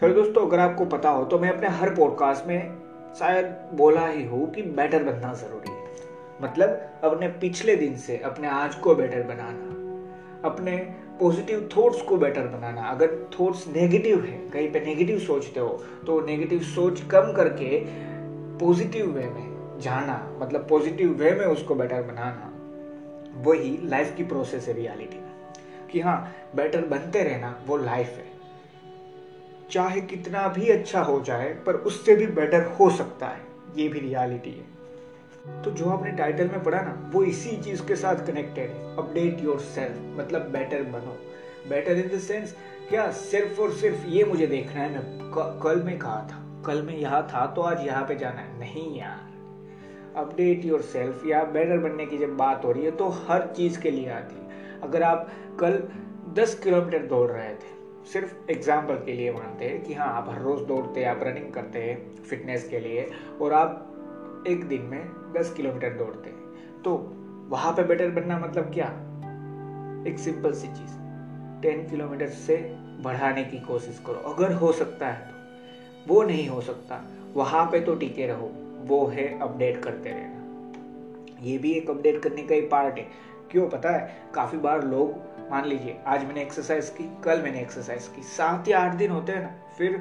चलो दोस्तों, अगर आपको पता हो तो मैं अपने हर पॉडकास्ट में शायद बोला ही हूँ कि बेटर बनना ज़रूरी है। मतलब अपने पिछले दिन से, अपने आज को बेटर बनाना, अपने पॉजिटिव थॉट्स को बेटर बनाना। अगर थॉट्स नेगेटिव है, कहीं पे नेगेटिव सोचते हो तो नेगेटिव सोच कम करके पॉजिटिव वे में जाना मतलब पॉजिटिव वे में उसको बेटर बनाना, वही लाइफ की प्रोसेस है रियलिटी में। कि हाँ बेटर बनते रहना, वो लाइफ है। चाहे कितना भी अच्छा हो जाए, पर उससे भी बेटर हो सकता है। ये भी रियलिटी है। तो जो आपने टाइटल में पढ़ा ना, वो इसी चीज़ के साथ कनेक्टेड है। अपडेट योर सेल्फ मतलब बेटर बनो। बेटर इन द सेंस क्या सिर्फ़ और सिर्फ़ ये मुझे देखना है, मैं कल में कहा था? कल में यहाँ था तो आज यहाँ पे जाना है। नहीं यार। अपडेट योर सेल्फ या बेटर बनने की जब बात हो रही है तो हर चीज़ के लिए आती है। अगर आप कल 10 किलोमीटर दौड़ रहे थे सिर्फ़ एग्ज़ाम्पल के लिए मानते हैं कि हाँ आप हर रोज़ दौड़ते हैं, आप रनिंग करते हैं फिटनेस के लिए और आप एक दिन में दस किलोमीटर दौड़ते हैं। तो वहाँ पे बेटर बनना मतलब क्या? एक सिंपल सी चीज़। टेन किलोमीटर से बढ़ाने की कोशिश करो। अगर हो सकता है तो। वो नहीं हो सकता। वहाँ पे तो टिके रहो। वो है अपडेट करते रहना। ये भी एक अपडेट करने का ही पार्ट है। क्यों? पता है, काफ़ी बार लोग मान लीजिए, आज मैंने एक्सरसाइज की, कल मैंने एक्सरसाइज की, सात या आठ दिन होते हैं ना, फिर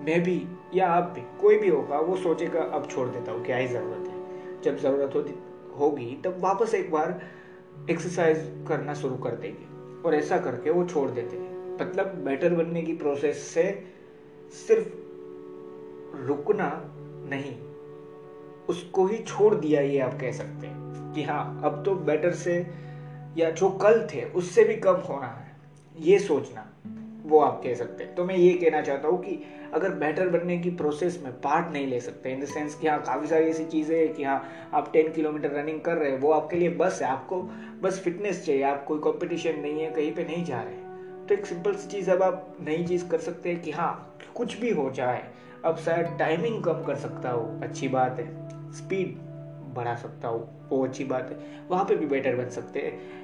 मैं भी या आप भी, कोई भी होगा, वो सोचेगा, अब छोड़ देता हूँ, क्या ही ज़रूरत है। जब ज़रूरत होती, होगी, तब वापस एक बार एक्सरसाइज करना शुरू कर देंगे, और ऐसा करके वो छोड़ देते हैं। मतलब बेटर बनने की प्रोसेस से सिर्फ़ रुकना नहीं, उसको ही छोड़ दिया ये आप कह सकते हैं, कि हाँ अब तो बेटर से या जो कल थे, उससे भी कम होना है। ये सोचना, वो आप कह सकते हैं। तो मैं ये कहना चाहता हूँ कि अगर बेटर बनने की प्रोसेस में पार्ट नहीं ले सकते इन द सेंस कि हाँ काफ़ी सारी ऐसी चीज़ें हैं कि हाँ आप टेन किलोमीटर रनिंग कर रहे हैं, वो आपके लिए बस है, आपको बस फिटनेस चाहिए, आप कोई कंपटीशन नहीं है, कहीं पे नहीं जा रहे तो एक सिंपल सी चीज़, अब आप नई चीज़ कर सकते हैं कि हाँ कुछ भी हो जाए, अब शायद टाइमिंग कम कर सकता हो, अच्छी बात है। स्पीड बढ़ा सकता हो, वो अच्छी बात है। वहाँ पे भी बेटर बन सकते हैं।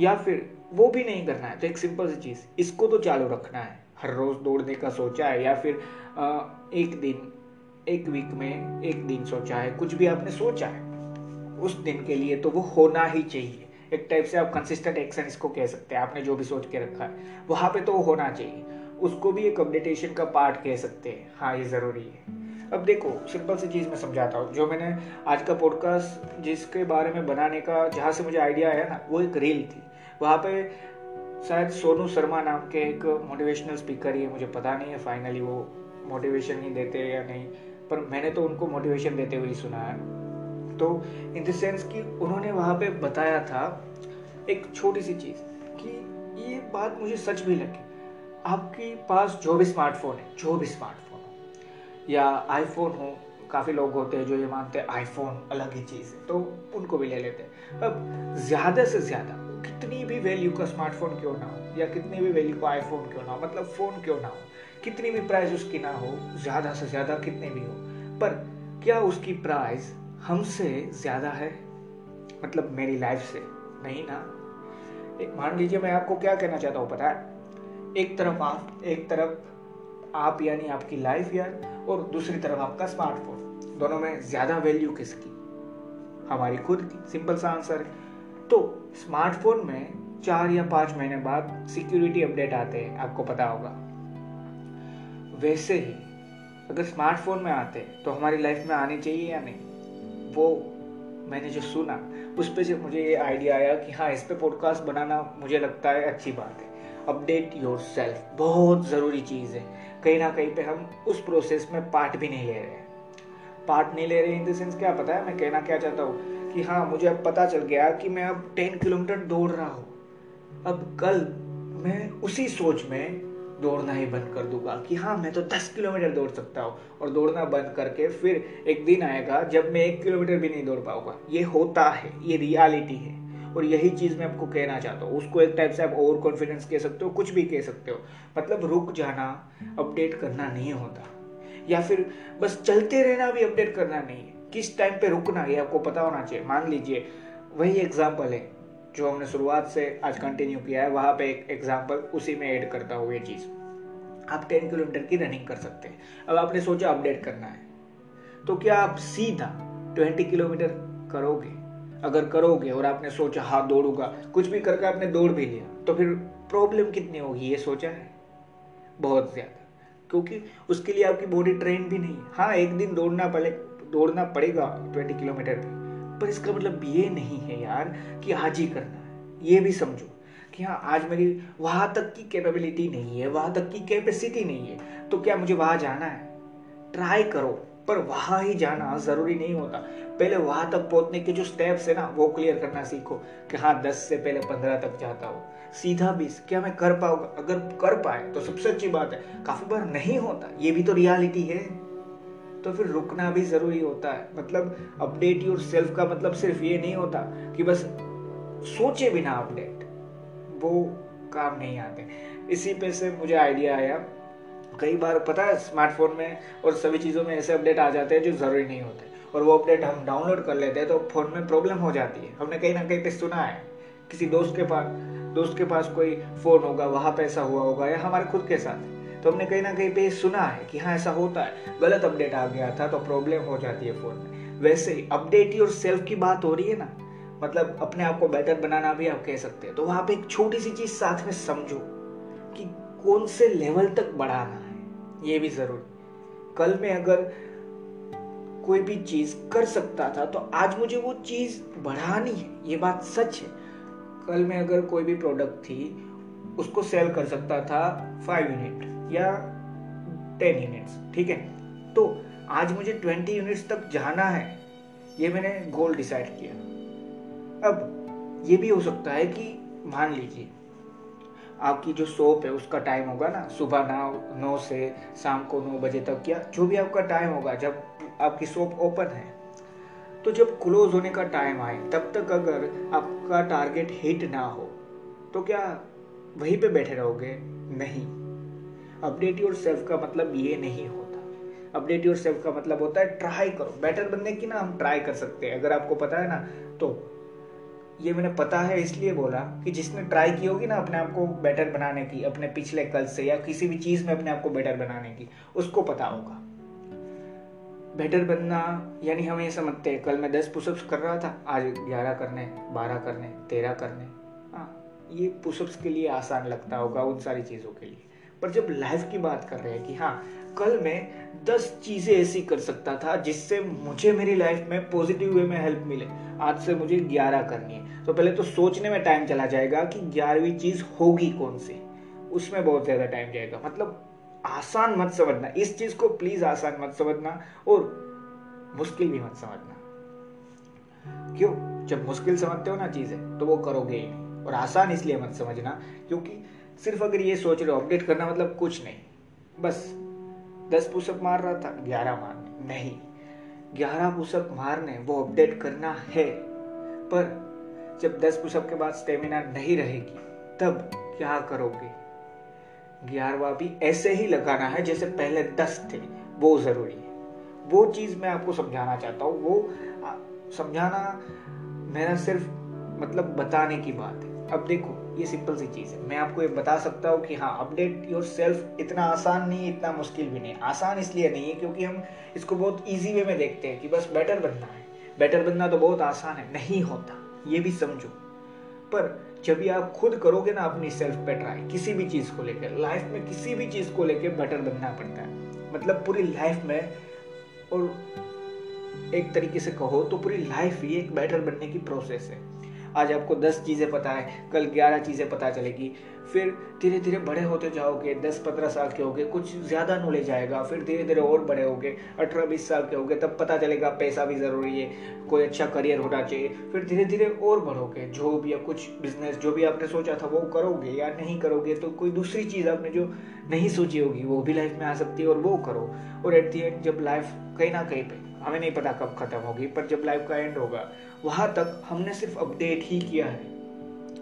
या फिर वो भी नहीं करना है तो एक सिंपल सी चीज़, इसको तो चालू रखना है। हर रोज़ दौड़ने का सोचा है या फिर एक दिन, एक वीक में एक दिन सोचा है, कुछ भी आपने सोचा है, उस दिन के लिए तो वो होना ही चाहिए। एक टाइप से आप कंसिस्टेंट एक्शन इसको कह सकते हैं, आपने जो भी सोच के रखा है, वहाँ पे तो वो होना चाहिए। उसको भी एक अपडेटेशन का पार्ट कह सकते हैं। हाँ ये ज़रूरी है। अब देखो सिंपल सी चीज़ मैं समझाता हूँ। जो मैंने आज का पॉडकास्ट जिसके बारे में बनाने का, जहाँ से मुझे आइडिया आया ना, वो एक रील थी। वहाँ पे शायद सोनू शर्मा नाम के एक मोटिवेशनल स्पीकर ही है, मुझे पता नहीं है फाइनली वो मोटिवेशन ही देते या नहीं, पर मैंने तो उनको मोटिवेशन देते हुए ही सुना है। तो इन द सेंस कि उन्होंने वहाँ पे बताया था एक छोटी सी चीज़ कि ये बात मुझे सच भी लगी। आपके पास जो भी स्मार्टफ़ोन है, जो भी स्मार्टफ़ोन हो, या आईफोन हो, काफ़ी लोग होते हैं जो ये मानते हैं आईफोन अलग ही चीज़ है तो उनको भी ले लेते हैं। अब ज़्यादा से ज़्यादा कितनी भी वैल्यू का स्मार्टफ़ोन क्यों ना हो, या कितनी भी वैल्यू का आईफोन क्यों ना हो मतलब फ़ोन क्यों ना हो, कितनी भी प्राइस उसकी ना हो, ज़्यादा से ज़्यादा कितने भी हो, पर क्या उसकी प्राइस हमसे ज़्यादा है? मतलब मेरी लाइफ से नहीं ना। मान लीजिए मैं आपको क्या कहना चाहता हूँ, पता है? एक तरफ़ आप, एक तरफ़ आप यानी आपकी लाइफ यार, और दूसरी तरफ़ आपका स्मार्टफ़ोन दोनों में ज़्यादा वैल्यू किसकी? हमारी खुद की। सिंपल सा आंसर है। तो स्मार्टफ़ोन में चार या पाँच महीने बाद सिक्योरिटी अपडेट आते हैं, आपको पता होगा। वैसे ही, अगर स्मार्टफ़ोन में आते तो हमारी लाइफ में आनी चाहिए या नहीं? वो मैंने जो सुना, उस पर से मुझे ये आइडिया आया कि हाँ इस पर पॉडकास्ट बनाना मुझे लगता है अच्छी बात है। अपडेट योर सेल्फ बहुत ज़रूरी चीज़ है। कहीं ना कहीं पे हम उस प्रोसेस में पार्ट भी नहीं ले रहे हैं। पार्ट नहीं ले रहे इन द सेंस क्या पता है, मैं कहना क्या चाहता हूँ? कि हाँ मुझे अब पता चल गया कि मैं अब टेन किलोमीटर दौड़ रहा हूँ। अब कल मैं उसी सोच में दौड़ना ही बंद कर दूँगा कि हाँ मैं तो दस किलोमीटर दौड़ सकता हूँ और दौड़ना बंद करके फिर एक दिन आएगा जब मैं एक किलोमीटर भी नहीं दौड़ पाऊँगा। ये होता है, ये रियलिटी है। और यही चीज़ मैं आपको कहना चाहता हूँ। उसको एक टाइप से आप ओवर कॉन्फिडेंस कह सकते हो, कुछ भी कह सकते हो। मतलब रुक जाना अपडेट करना नहीं होता। या फिर बस चलते रहना भी अपडेट करना नहीं है। किस टाइम पे रुकना ये आपको पता होना चाहिए। मान लीजिए, वही एग्ज़ाम्पल है, जो हमने शुरुआत से आज कंटिन्यू किया है, वहाँ पे एक एग्ज़ाम्पल उसी में ऐड करता हूँ ये चीज़। आप टेन किलोमीटर की रनिंग कर सकते हैं। अब आपने सोचा अपडेट करना है। तो क्या आप सीधा ट्वेंटी किलोमीटर करोगे? अगर करोगे और आपने सोचा हाँ दौड़ूँगा, कुछ भी करके आपने दौड़ भी लिया तो फिर प्रॉब्लम कितनी होगी, ये सोचा है? बहुत ज़्यादा। क्योंकि उसके लिए आपकी बॉडी ट्रेन भी नहीं है, एक दिन दौड़ना पड़े दौड़ना पड़ेगा ट्वेंटी किलोमीटर भी पर इसका मतलब ये नहीं है यार कि आज ही करना है। ये भी समझो कि हाँ आज मेरी वहाँ तक की कैपेबिलिटी नहीं है, वहाँ तक की कैपेसिटी नहीं है। तो क्या मुझे वहाँ जाना है? ट्राई करो, पर वहाँ ही जाना ज़रूरी नहीं होता। पहले वहाँ तक पहुँचने के जो स्टेप्स है ना, वो क्लियर करना सीखो कि हाँ दस से पहले पंद्रह तक जाता हो। सीधा बीस क्या मैं कर पाऊँगा? अगर कर पाए तो सबसे अच्छी बात है। काफ़ी बार नहीं होता। ये भी तो रियलिटी है। तो फिर रुकना भी ज़रूरी होता है। मतलब अपडेट योर सेल्फ का मतलब सिर्फ़ ये नहीं होता कि बस सोचे बिना अपडेट वो काम नहीं आते। इसी पे से मुझे आइडिया आया। कई बार पता है स्मार्टफ़ोन में और सभी चीज़ों में ऐसे अपडेट आ जाते हैं जो ज़रूरी नहीं होते। और वो अपडेट हम डाउनलोड कर लेते हैं तो फ़ोन में प्रॉब्लम हो जाती है। हमने कहीं ना कहीं पे सुना है। किसी दोस्त के पास, दोस्त के पास कोई फ़ोन होगा, वहाँ पे ऐसा हुआ होगा या हमारे खुद के साथ। तो हमने कहीं ना कहीं पे सुना है कि हाँ ऐसा होता है। गलत अपडेट आ गया था तो प्रॉब्लम हो जाती है फ़ोन में। वैसे ही अपडेट योर सेल्फ की बात हो रही है ना मतलब अपने आप को बेटर बनाना भी आप कह सकते हैं। तो वहाँ पे एक छोटी सी चीज़ साथ में समझो कि कौन से लेवल तक बढ़ाना है, ये भी ज़रूरी। कल में अगर कोई भी चीज़ कर सकता था तो आज मुझे वो चीज़ बढ़ानी है, ये बात सच है। कल में अगर कोई भी प्रोडक्ट थी, उसको सेल कर सकता था फाइव यूनिट या टेन यूनिट्स ठीक है? तो आज मुझे ट्वेंटी यूनिट्स तक जाना है, ये मैंने गोल डिसाइड किया। अब ये भी हो सकता है कि मान लीजिए, आपकी जो शॉप है, उसका टाइम होगा ना, सुबह नौ नौ से शाम को नौ बजे तक, या जो भी आपका टाइम होगा, जब आपकी शॉप ओपन है तो जब क्लोज होने का टाइम आए, तब तक अगर आपका टारगेट हिट ना हो तो क्या वहीं पे बैठे रहोगे? नहीं। अपडेट योर सेल्फ का मतलब ये नहीं होता। अपडेट योर सेल्फ का मतलब होता है ट्राई करो। बेटर बनने की ना हम ट्राई कर सकते हैं। अगर आपको पता है ना तो ये मैंने पता है इसलिए बोला कि जिसने ट्राई की होगी ना अपने आप को बेटर बनाने की, अपने पिछले कल से या किसी भी चीज़ में अपने आप को बेटर बनाने की, उसको पता होगा। बेटर बनना, यानी हम ये समझते हैं, कल मैं दस पुशअप्स कर रहा था, आज ग्यारह करने, बारह करने, तेरह करने। हाँ ये पुशअप्स के लिए आसान लगता होगा उन सारी चीज़ों के लिए। पर जब लाइफ की बात कर रहे हैं कि हाँ कल मैं दस चीज़ें ऐसी कर सकता था जिससे मुझे मेरी लाइफ में पॉजिटिव वे में हेल्प मिले। आज से मुझे ग्यारह करनी है। तो पहले तो सोचने में टाइम चला जाएगा कि ग्यारहवीं चीज़ होगी कौन सी। उसमें बहुत ज़्यादा टाइम जाएगा। मतलब आसान मत समझना। इस चीज़ को प्लीज़ आसान मत समझना और मुश्किल भी मत समझना। क्यों? जब मुश्किल समझते हो ना चीज़ें तो वो करोगे ही नहीं। और आसान इसलिए मत समझना क्योंकि सिर्फ़ अगर ये सोच रहे हो अपडेट करना मतलब कुछ नहीं। बस, दस पुशअप मार रहा था, ग्यारह मारने। नहीं, ग्यारह पुशअप मारने, वो अपडेट करना है। पर, जब दस पुशअप के बाद स्टेमिना नहीं रहेगी, तब क्या करोगे? ग्यारहवा भी ऐसे ही लगाना है जैसे पहले दस थे। वो ज़रूरी है। वो चीज़ मैं आपको समझाना चाहता हूँ। वो समझाना मेरा सिर्फ़ मतलब बताने की बात है। अब देखो ये सिंपल सी चीज़ है। मैं आपको ये बता सकता हूँ कि हाँ अपडेट योर सेल्फ इतना आसान नहीं है, इतना मुश्किल भी नहीं आसान इसलिए नहीं है क्योंकि हम इसको बहुत ईजी वे में देखते हैं कि बस बेटर बनना है। बेटर बनना तो बहुत आसान है, नहीं होता। ये भी समझो। पर जब भी आप खुद करोगे ना अपनी सेल्फ पे ट्राई किसी भी चीज़ को लेकर लाइफ में किसी भी चीज़ को लेकर बेटर बनना पड़ता है। मतलब पूरी लाइफ में और एक तरीके से कहो तो पूरी लाइफ ही एक बेटर बनने की प्रोसेस है। आज आपको दस चीज़ें पता है, कल ग्यारह चीज़ें पता चलेगी। फिर धीरे धीरे बड़े होते जाओगे दस पंद्रह साल के होगे, कुछ ज़्यादा नॉलेज आएगा, फिर धीरे धीरे और बड़े होगे अठारह बीस साल के होगे, तब पता चलेगा पैसा भी ज़रूरी है, कोई अच्छा करियर होना चाहिए। फिर धीरे धीरे और बढ़ोगे जॉब या कुछ बिज़नेस जो भी आपने सोचा था, वो करोगे या नहीं करोगे तो कोई दूसरी चीज़ आपने जो नहीं सोची होगी, वो भी लाइफ में आ सकती है और वो करो। और एट दी एंड जब लाइफ कहीं ना कहीं पे हमें नहीं पता कब खत्म होगी, पर जब लाइफ का एंड होगा, वहाँ तक हमने सिर्फ़ अपडेट ही किया है।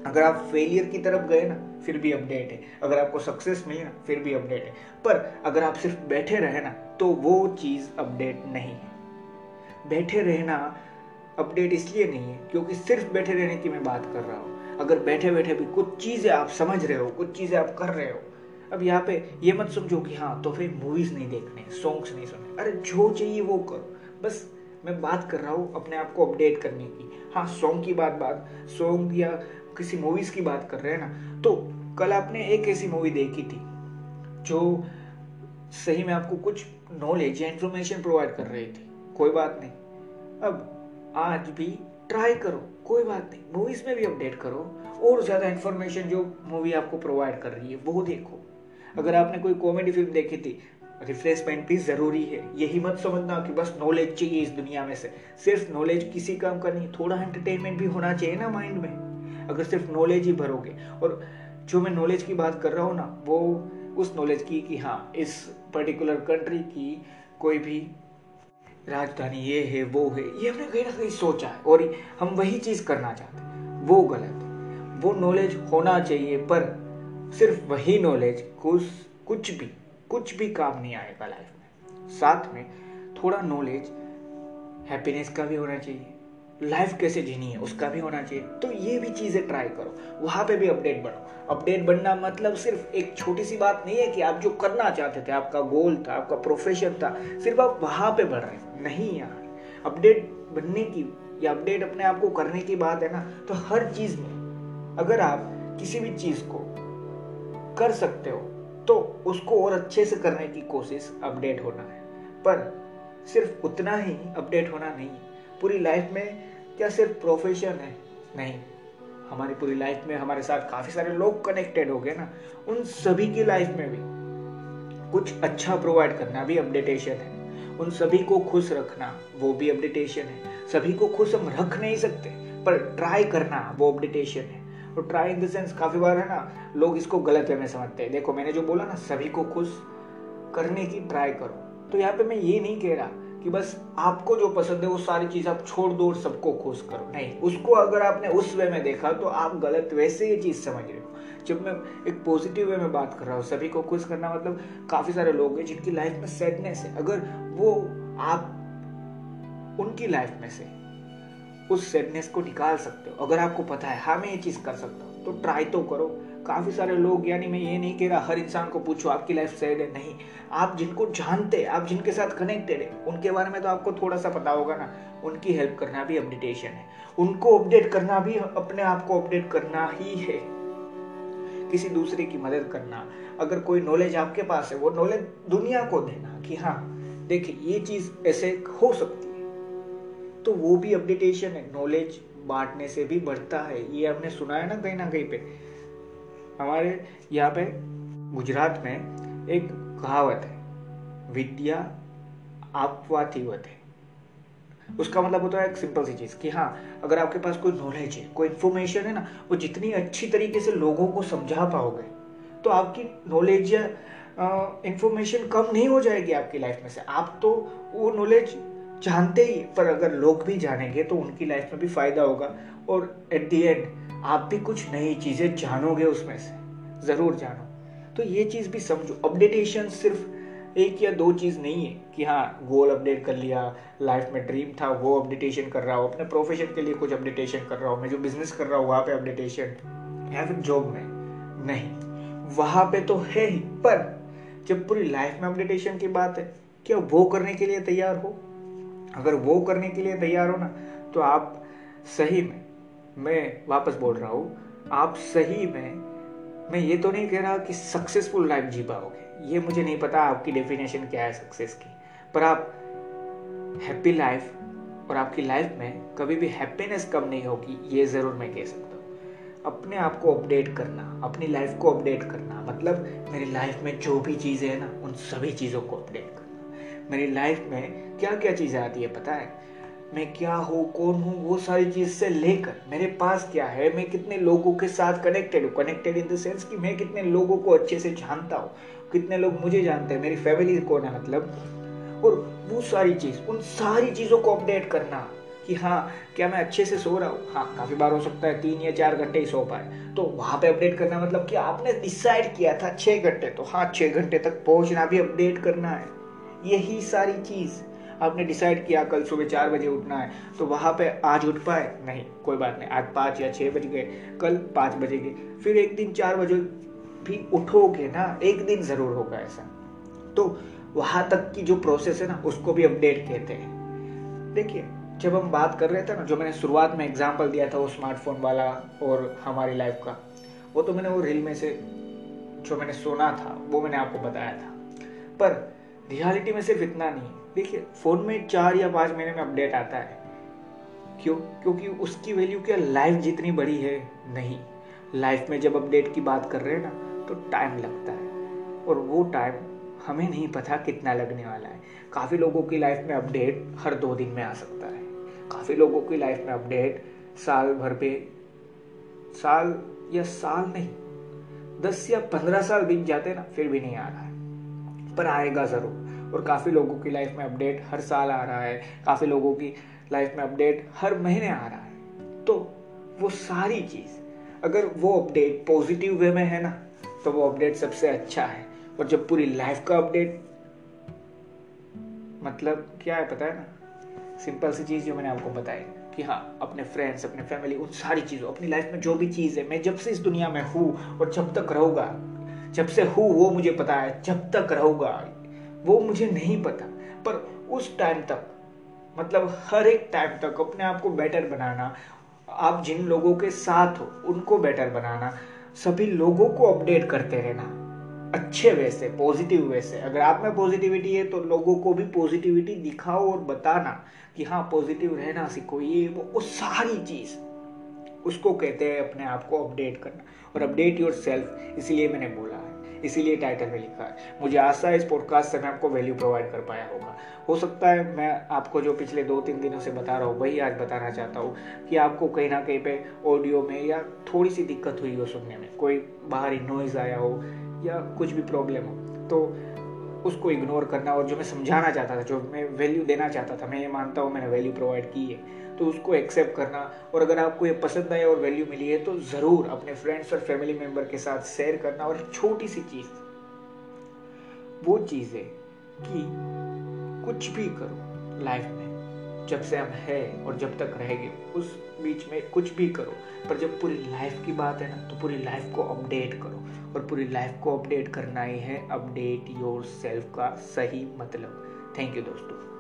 अगर आप फेलियर की तरफ़ गए ना, फिर भी अपडेट है। अगर आपको सक्सेस मिली ना, फिर भी अपडेट है। पर अगर आप सिर्फ़ बैठे रहे ना तो वो चीज़ अपडेट नहीं है। बैठे रहना अपडेट इसलिए नहीं है, क्योंकि सिर्फ़ बैठे रहने की मैं बात कर रहा हूँ। अगर बैठे बैठे भी कुछ चीज़ें आप समझ रहे हो, कुछ चीज़ें आप कर रहे हो, अब यहाँ पे ये मत समझो कि हाँ तो फिर मूवीज़ नहीं देखने सॉन्ग्स नहीं सुनने। अरे जो चाहिए वो करो। बस मैं बात कर रहा हूँ अपने आप को अपडेट करने की। हाँ सॉन्ग की बात बात सॉन्ग या किसी मूवीज़ की बात कर रहे हैं ना तो कल आपने एक ऐसी मूवी देखी थी, जो सही में आपको कुछ नॉलेज या इंफॉर्मेशन प्रोवाइड कर रही थी। कोई बात नहीं। अब आज भी ट्राई करो, कोई बात नहीं। मूवीज़ में भी अपडेट करो, और ज़्यादा इंफॉर्मेशन जो मूवी आपको प्रोवाइड कर रही है, वो देखो। अगर आपने कोई कॉमेडी फ़िल्म देखी थी रिफ्रेशमेंट भी ज़रूरी है। यही मत समझना कि बस नॉलेज चाहिए इस दुनिया में से। सिर्फ़ नॉलेज किसी काम का नहीं, थोड़ा एंटरटेनमेंट भी होना चाहिए ना माइंड में। अगर सिर्फ़ नॉलेज ही भरोगे, और जो मैं नॉलेज की बात कर रहा हूँ ना, वो उस नॉलेज की कि हाँ इस पर्टिकुलर कंट्री की कोई भी राजधानी ये है, वो है, ये हमने कहीं ना कहीं सोचा है, और हम वही चीज़ करना चाहते हैं। वो गलत है। वो नॉलेज होना चाहिए, पर सिर्फ़ वही नॉलेज कुछ कुछ भी कुछ भी काम नहीं आएगा लाइफ में। साथ में थोड़ा नॉलेज हैप्पीनेस का भी होना चाहिए। लाइफ कैसे जीनी है, उसका भी होना चाहिए। तो ये भी चीज़ें ट्राई करो। वहाँ पे भी अपडेट बनो। अपडेट बनना मतलब सिर्फ़ एक छोटी सी बात नहीं है कि आप जो करना चाहते थे, आपका गोल था, आपका प्रोफेशन था, सिर्फ़ आप वहाँ पे बढ़ रहे हो। नहीं यार। अपडेट बनने की, या अपडेट अपने आप को करने की बात है ना तो हर चीज़ में अगर आप किसी भी चीज़ को कर सकते हो तो उसको और अच्छे से करने की कोशिश अपडेट होना है। पर सिर्फ़ उतना ही अपडेट होना नहीं, पूरी लाइफ में क्या सिर्फ़ प्रोफेशन है? नहीं। हमारी पूरी लाइफ में हमारे साथ काफ़ी सारे लोग कनेक्टेड हो गए ना, उन सभी की लाइफ में भी। कुछ अच्छा प्रोवाइड करना भी अपडेटेशन है। उन सभी को खुश रखना, वो भी अपडेटेशन है। सभी को खुश हम रख नहीं सकते, पर ट्राई करना, वो अपडेटेशन है। तो ट्राई इन द सेंस काफ़ी बार है ना, लोग इसको गलत में समझते हैं। देखो, मैंने जो बोला ना, सभी को खुश करने की ट्राई करो। तो यहाँ पे मैं ये नहीं कह रहा कि बस आपको जो पसंद है, वो सारी चीज़ आप छोड़ दो और सबको खुश करो। नहीं, उसको अगर आपने उस वे में देखा तो आप गलत वैसे ये चीज़ समझ रहे हो। जब मैं एक पॉजिटिव वे में बात कर रहा हूँ, सभी को खुश करना मतलब काफ़ी सारे लोग हैं जिनकी लाइफ में सैडनेस है। अगर वो आप, उनकी लाइफ में से उस सैडनेस को निकाल सकते हो। अगर आपको पता है हाँ मैं ये चीज़ कर सकता हूँ तो ट्राई तो करो। काफ़ी सारे लोग, यानी मैं ये नहीं कह रहा, हर इंसान को पूछो, आपकी लाइफ सैड है, नहीं। आप जिनको जानते हैं, आप जिनके साथ कनेक्टेड है, उनके बारे में तो आपको थोड़ा सा पता होगा ना। उनकी हेल्प करना भी अपडेटेशन है। उनको अपडेट करना भी अपने आप को अपडेट करना ही है। किसी दूसरे की मदद करना। अगर कोई नॉलेज आपके पास है, वो नॉलेज दुनिया को देना कि हाँ देखिए, ये चीज़ ऐसे हो सकती है। तो वो भी अपडेटेशन है नॉलेज बांटने से भी बढ़ता है। ये हमने सुना है ना कहीं ना कहीं पे। हमारे यहाँ पे गुजरात में एक कहावत है, विद्या आपवातीवत है। उसका मतलब होता है एक सिंपल सी चीज़ कि हाँ अगर आपके पास कोई नॉलेज है, कोई इंफॉर्मेशन है ना, वो जितनी अच्छी तरीके से लोगों को समझा पाओगे तो आपकी नॉलेज या इंफॉर्मेशन कम नहीं हो जाएगी आपकी लाइफ में से। आप तो वो नॉलेज जानते ही, पर अगर लोग भी जानेंगे तो उनकी लाइफ में भी फ़ायदा होगा। और एट दी एंड आप भी कुछ नई चीज़ें जानोगे उसमें से। ज़रूर जानो। तो ये चीज़ भी समझो। अपडेटेशन सिर्फ़ एक या दो चीज़ नहीं है कि हाँ गोल अपडेट कर लिया लाइफ में ड्रीम था, वो अपडेटेशन कर रहा हो, अपने प्रोफेशन के लिए कुछ अपडेटेशन कर रहा हो, मैं जो बिज़नेस कर रहा हूँ, वहाँ पे अपडेटेशन या फिर जॉब में नहीं। वहाँ पे तो है ही, पर जब पूरी लाइफ में अपडेटेशन की बात है, क्या वो करने के लिए तैयार हो? अगर वो करने के लिए तैयार हो ना तो आप सही में, मैं वापस बोल रहा हूँ, आप सही में, मैं ये तो नहीं कह रहा कि सक्सेसफुल लाइफ जी पाओगे ये मुझे नहीं पता आपकी डेफिनेशन क्या है सक्सेस की। पर आप हैप्पी लाइफ और आपकी लाइफ में कभी भी हैप्पीनेस कम नहीं होगी, ये ज़रूर मैं कह सकता हूँ। अपने आप को अपडेट करना, अपनी लाइफ को अपडेट करना मतलब मेरी लाइफ में जो भी चीज़ें हैं ना, उन सभी चीज़ों को अपडेट करना। मेरी लाइफ में क्या क्या चीज़ें आती है पता है? मैं क्या हूँ, कौन हूँ, वो सारी चीज़ से लेकर मेरे पास क्या है, मैं कितने लोगों के साथ कनेक्टेड हूँ? कनेक्टेड इन द सेंस कि मैं कितने लोगों को अच्छे से जानता हूँ, कितने लोग मुझे जानते हैं, मेरी फैमिली कौन है मतलब? और वो सारी चीज़, उन सारी चीज़ों को अपडेट करना कि हाँ क्या मैं अच्छे से सो रहा हूँ? हाँ काफ़ी बार हो सकता है तीन या चार घंटे ही सो पाए। तो वहाँ पे अपडेट करना मतलब कि आपने डिसाइड किया था छह घंटे तो हाँ छह घंटे तक पहुँचना भी अपडेट करना है। यही सारी चीज़ आपने डिसाइड किया, कल सुबह चार बजे उठना है तो वहाँ पे आज उठ पाए? नहीं, कोई बात नहीं, आज पाँच या छह बज गए, कल पाँच बजे गए फिर एक दिन चार बजे भी उठोगे ना, एक दिन ज़रूर होगा ऐसा। तो वहाँ तक की जो प्रोसेस है ना, उसको भी अपडेट कहते हैं। देखिए, जब हम बात कर रहे थे ना, जो मैंने शुरुआत में एग्ज़ाम्पल दिया था वो स्मार्टफ़ोन वाला और हमारी लाइफ का, वो तो मैंने वो रील में से जो मैंने सुना था, वो मैंने आपको बताया था। पर रियलिटी में सिर्फ़ इतना नहीं। है देखिए, फ़ोन में चार या पाँच महीने में अपडेट आता है। क्यों? क्योंकि उसकी वैल्यू क्या? लाइफ जितनी बड़ी है, नहीं। लाइफ में जब अपडेट की बात कर रहे हैं ना तो टाइम लगता है। और वो टाइम हमें नहीं पता कितना लगने वाला है। काफ़ी लोगों की लाइफ में अपडेट हर दो दिन में आ सकता है। काफ़ी लोगों की लाइफ में अपडेट साल भर पे, साल या साल नहीं, दस या पंद्रह साल बीत जाते ना, फिर भी नहीं आ रहा है। पर आएगा ज़रूर। और काफ़ी लोगों की लाइफ में अपडेट हर साल आ रहा है। काफ़ी लोगों की लाइफ में अपडेट हर महीने आ रहा है। तो वो सारी चीज़, अगर वो अपडेट पॉजिटिव वे में है ना तो वो अपडेट सबसे अच्छा है। और जब पूरी लाइफ का अपडेट मतलब क्या है पता है ना? सिंपल सी चीज़ जो मैंने आपको बताई कि हाँ अपने फ्रेंड्स अपने फैमिली उन सारी चीज़ों, अपनी लाइफ में जो भी चीज़ है, मैं जब से इस दुनिया में हूँ और जब तक रहूँगा जब से हूँ वो मुझे पता है जब तक रहूँगा। वो मुझे नहीं पता पर उस टाइम तक मतलब हर एक टाइम तक अपने आप को बेटर बनाना आप जिन लोगों के साथ हो उनको बेटर बनाना सभी लोगों को अपडेट करते रहना अच्छे वे से पॉजिटिव वे से। अगर आप में पॉजिटिविटी है तो लोगों को भी पॉजिटिविटी दिखाओ और बताना कि हाँ पॉजिटिव रहना सीखो। ये वो, वो सारी चीज़ उसको कहते हैं अपने आप को अपडेट करना। और अपडेट योर सेल्फ इसीलिए मैंने बोला। इसीलिए टाइटल में लिखा है। मुझे आशा है इस पॉडकास्ट से मैं आपको वैल्यू प्रोवाइड कर पाया होगा। हो सकता है मैं आपको जो पिछले दो तीन दिनों से बता रहा हूँ, वही आज बताना चाहता हूँ कि आपको कहीं ना कहीं पे ऑडियो में या थोड़ी सी दिक्कत हुई हो सुनने में, कोई बाहरी नॉइज़ आया हो या कुछ भी प्रॉब्लम हो तो उसको इग्नोर करना और जो मैं समझाना चाहता था, जो मैं वैल्यू देना चाहता था, मैं ये मानता हूँ मैंने वैल्यू प्रोवाइड की है तो उसको एक्सेप्ट करना और अगर आपको ये पसंद आए और वैल्यू मिली है तो ज़रूर अपने फ्रेंड्स और फैमिली मेंबर के साथ शेयर करना और छोटी सी चीज़, वो चीज़ है कि कुछ भी करो लाइफ में। जब से हम है और जब तक रहेंगे, उस बीच में कुछ भी करो, पर जब पूरी लाइफ की बात है ना तो पूरी लाइफ को अपडेट करो। और पूरी लाइफ को अपडेट करना ही है अपडेट योर सेल्फ का सही मतलब। थैंक यू दोस्तों।